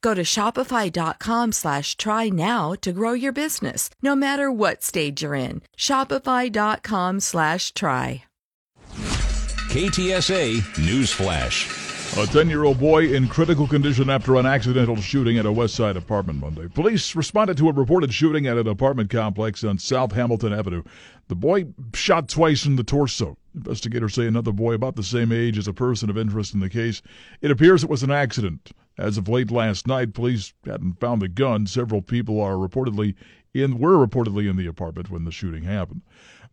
Go to shopify.com slash try now to grow your business, no matter what stage you're in. Shopify.com slash try. KTSA Newsflash. A 10 year old boy in critical condition after an accidental shooting at a West Side apartment Monday. Police responded to a reported shooting at an apartment complex on South Hamilton Avenue. The boy shot twice in the torso. Investigators say another boy about the same age is a person of interest in the case. It appears it was an accident. As of late last night, police hadn't found the gun. Several people are reportedly in were reportedly in the apartment when the shooting happened.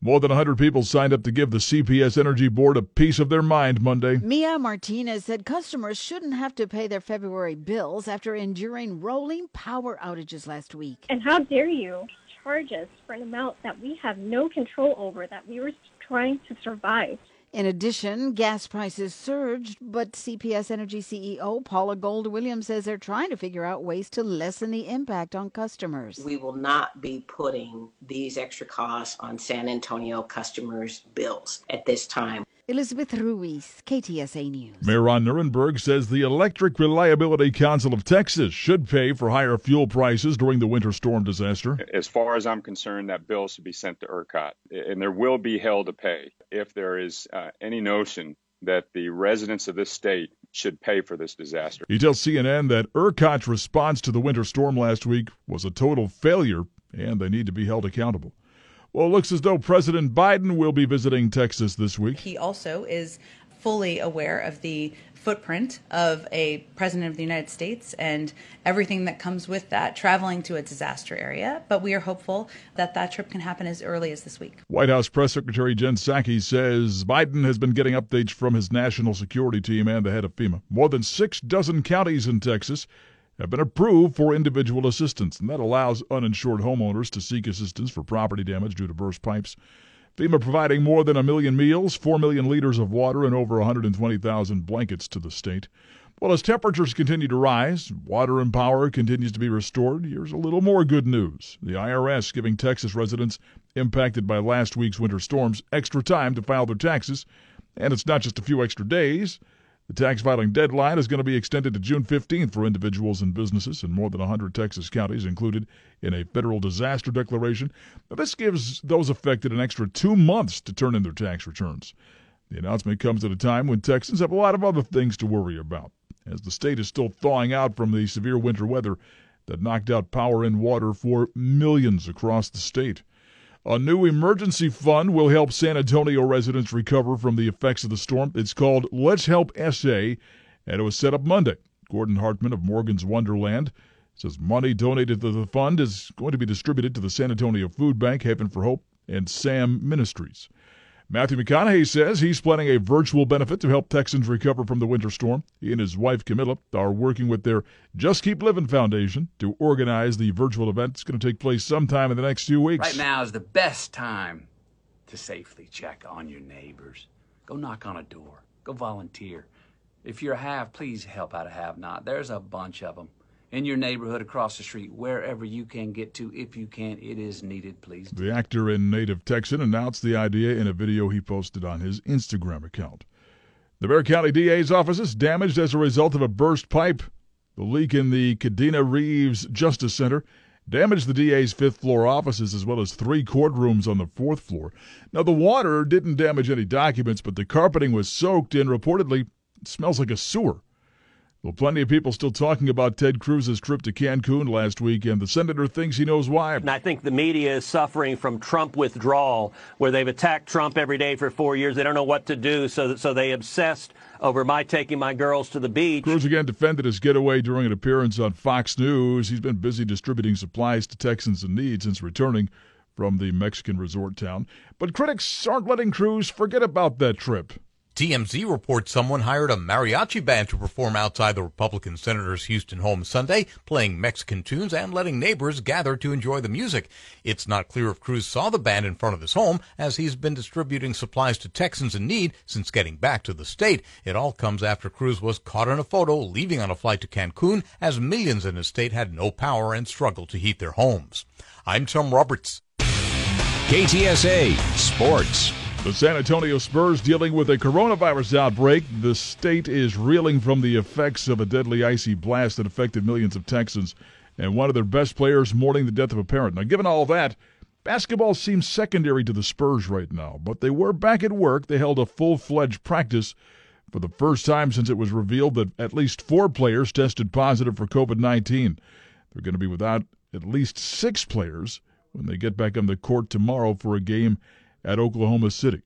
More than 100 people signed up to give the CPS Energy Board a piece of their mind Monday. Mia Martinez said customers shouldn't have to pay their February bills after enduring rolling power outages last week. And how dare you charge us for an amount that we have no control over, that we were trying to survive? In addition, gas prices surged, but CPS Energy CEO Paula Gold Williams says they're trying to figure out ways to lessen the impact on customers. We will not be putting these extra costs on San Antonio customers' bills at this time. Elizabeth Ruiz, KTSA News. Mayor Ron Nirenberg says the Electric Reliability Council of Texas should pay for higher fuel prices during the winter storm disaster. As far as I'm concerned, that bill should be sent to ERCOT, and there will be hell to pay if there is uh, any notion that the residents of this state should pay for this disaster. He tells CNN that ERCOT's response to the winter storm last week was a total failure, and they need to be held accountable. Well, it looks as though President Biden will be visiting Texas this week. He also is fully aware of the footprint of a president of the United States and everything that comes with that, traveling to a disaster area. But we are hopeful that that trip can happen as early as this week. White House Press Secretary Jen Psaki says Biden has been getting updates from his national security team and the head of FEMA. More than six dozen counties in Texas have been approved for individual assistance, and that allows uninsured homeowners to seek assistance for property damage due to burst pipes. FEMA providing more than a million meals, 4 million liters of water, and over 120,000 blankets to the state. Well, as temperatures continue to rise, water and power continues to be restored. Here's a little more good news. The IRS giving Texas residents impacted by last week's winter storms extra time to file their taxes. And it's not just a few extra days. The tax filing deadline is going to be extended to June 15th for individuals and businesses in more than 100 Texas counties included in a federal disaster declaration. Now, this gives those affected an extra two months to turn in their tax returns. The announcement comes at a time when Texans have a lot of other things to worry about, as the state is still thawing out from the severe winter weather that knocked out power and water for millions across the state. A new emergency fund will help San Antonio residents recover from the effects of the storm. It's called Let's Help SA, and it was set up Monday. Gordon Hartman of Morgan's Wonderland says money donated to the fund is going to be distributed to the San Antonio Food Bank, Haven for Hope, and SAM Ministries. Matthew McConaughey says he's planning a virtual benefit to help Texans recover from the winter storm. He and his wife Camila are working with their Just Keep Living Foundation to organize the virtual event. It's going to take place sometime in the next few weeks. Right now is the best time to safely check on your neighbors. Go knock on a door. Go volunteer. If you're a have, please help out a have not. There's a bunch of them in your neighborhood, across the street, wherever you can get to. If you can, it is needed, please. The actor and native Texan announced the idea in a video he posted on his Instagram account. The Bexar County DA's office is damaged as a result of a burst pipe. The leak in the Cadena Reeves Justice Center damaged the DA's fifth floor offices as well as three courtrooms on the fourth floor. Now, the water didn't damage any documents, but the carpeting was soaked and reportedly smells like a sewer. Well, plenty of people still talking about Ted Cruz's trip to Cancun last week, and the senator thinks he knows why. And I think the media is suffering from Trump withdrawal, where they've attacked Trump every day for four years. They don't know what to do, so so they obsessed over my taking my girls to the beach. Cruz again defended his getaway during an appearance on Fox News. He's been busy distributing supplies to Texans in need since returning from the Mexican resort town. But critics aren't letting Cruz forget about that trip. TMZ reports someone hired a mariachi band to perform outside the Republican senator's Houston home Sunday, playing Mexican tunes and letting neighbors gather to enjoy the music. It's not clear if Cruz saw the band in front of his home, as he's been distributing supplies to Texans in need since getting back to the state. It all comes after Cruz was caught in a photo leaving on a flight to Cancun, as millions in his state had no power and struggled to heat their homes. I'm Tom Roberts. KTSA Sports. The San Antonio Spurs dealing with a coronavirus outbreak. The state is reeling from the effects of a deadly icy blast that affected millions of Texans, and one of their best players mourning the death of a parent. Now, given all that, basketball seems secondary to the Spurs right now, but they were back at work. They held a full fledged practice for the first time since it was revealed that at least four players tested positive for COVID 19. They're going to be without at least six players when they get back on the court tomorrow for a game at Oklahoma City.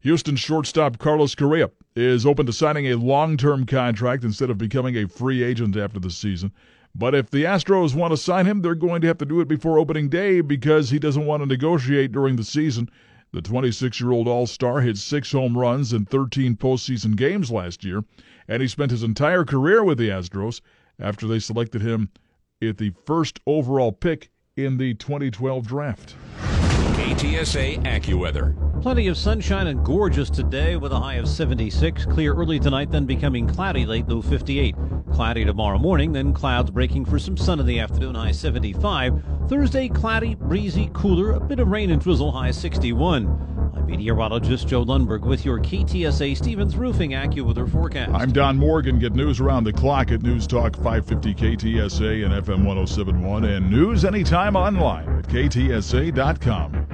Houston shortstop Carlos Correa is open to signing a long term contract instead of becoming a free agent after the season. But if the Astros want to sign him, they're going to have to do it before opening day because he doesn't want to negotiate during the season. The 26 year old All Star hit six home runs in 13 postseason games last year, and he spent his entire career with the Astros after they selected him at the first overall pick in the 2012 draft. KTSA AccuWeather. Plenty of sunshine and gorgeous today with a high of 76. Clear early tonight, then becoming cloudy late, low 58. Cloudy tomorrow morning, then clouds breaking for some sun in the afternoon, high 75. Thursday, cloudy, breezy, cooler, a bit of rain and drizzle, high 61. I'm meteorologist Joe Lundberg with your KTSA Stevens Roofing AccuWeather forecast. I'm Don Morgan. Get news around the clock at News Talk 550 KTSA and FM 1071 and news anytime online at ktsa.com.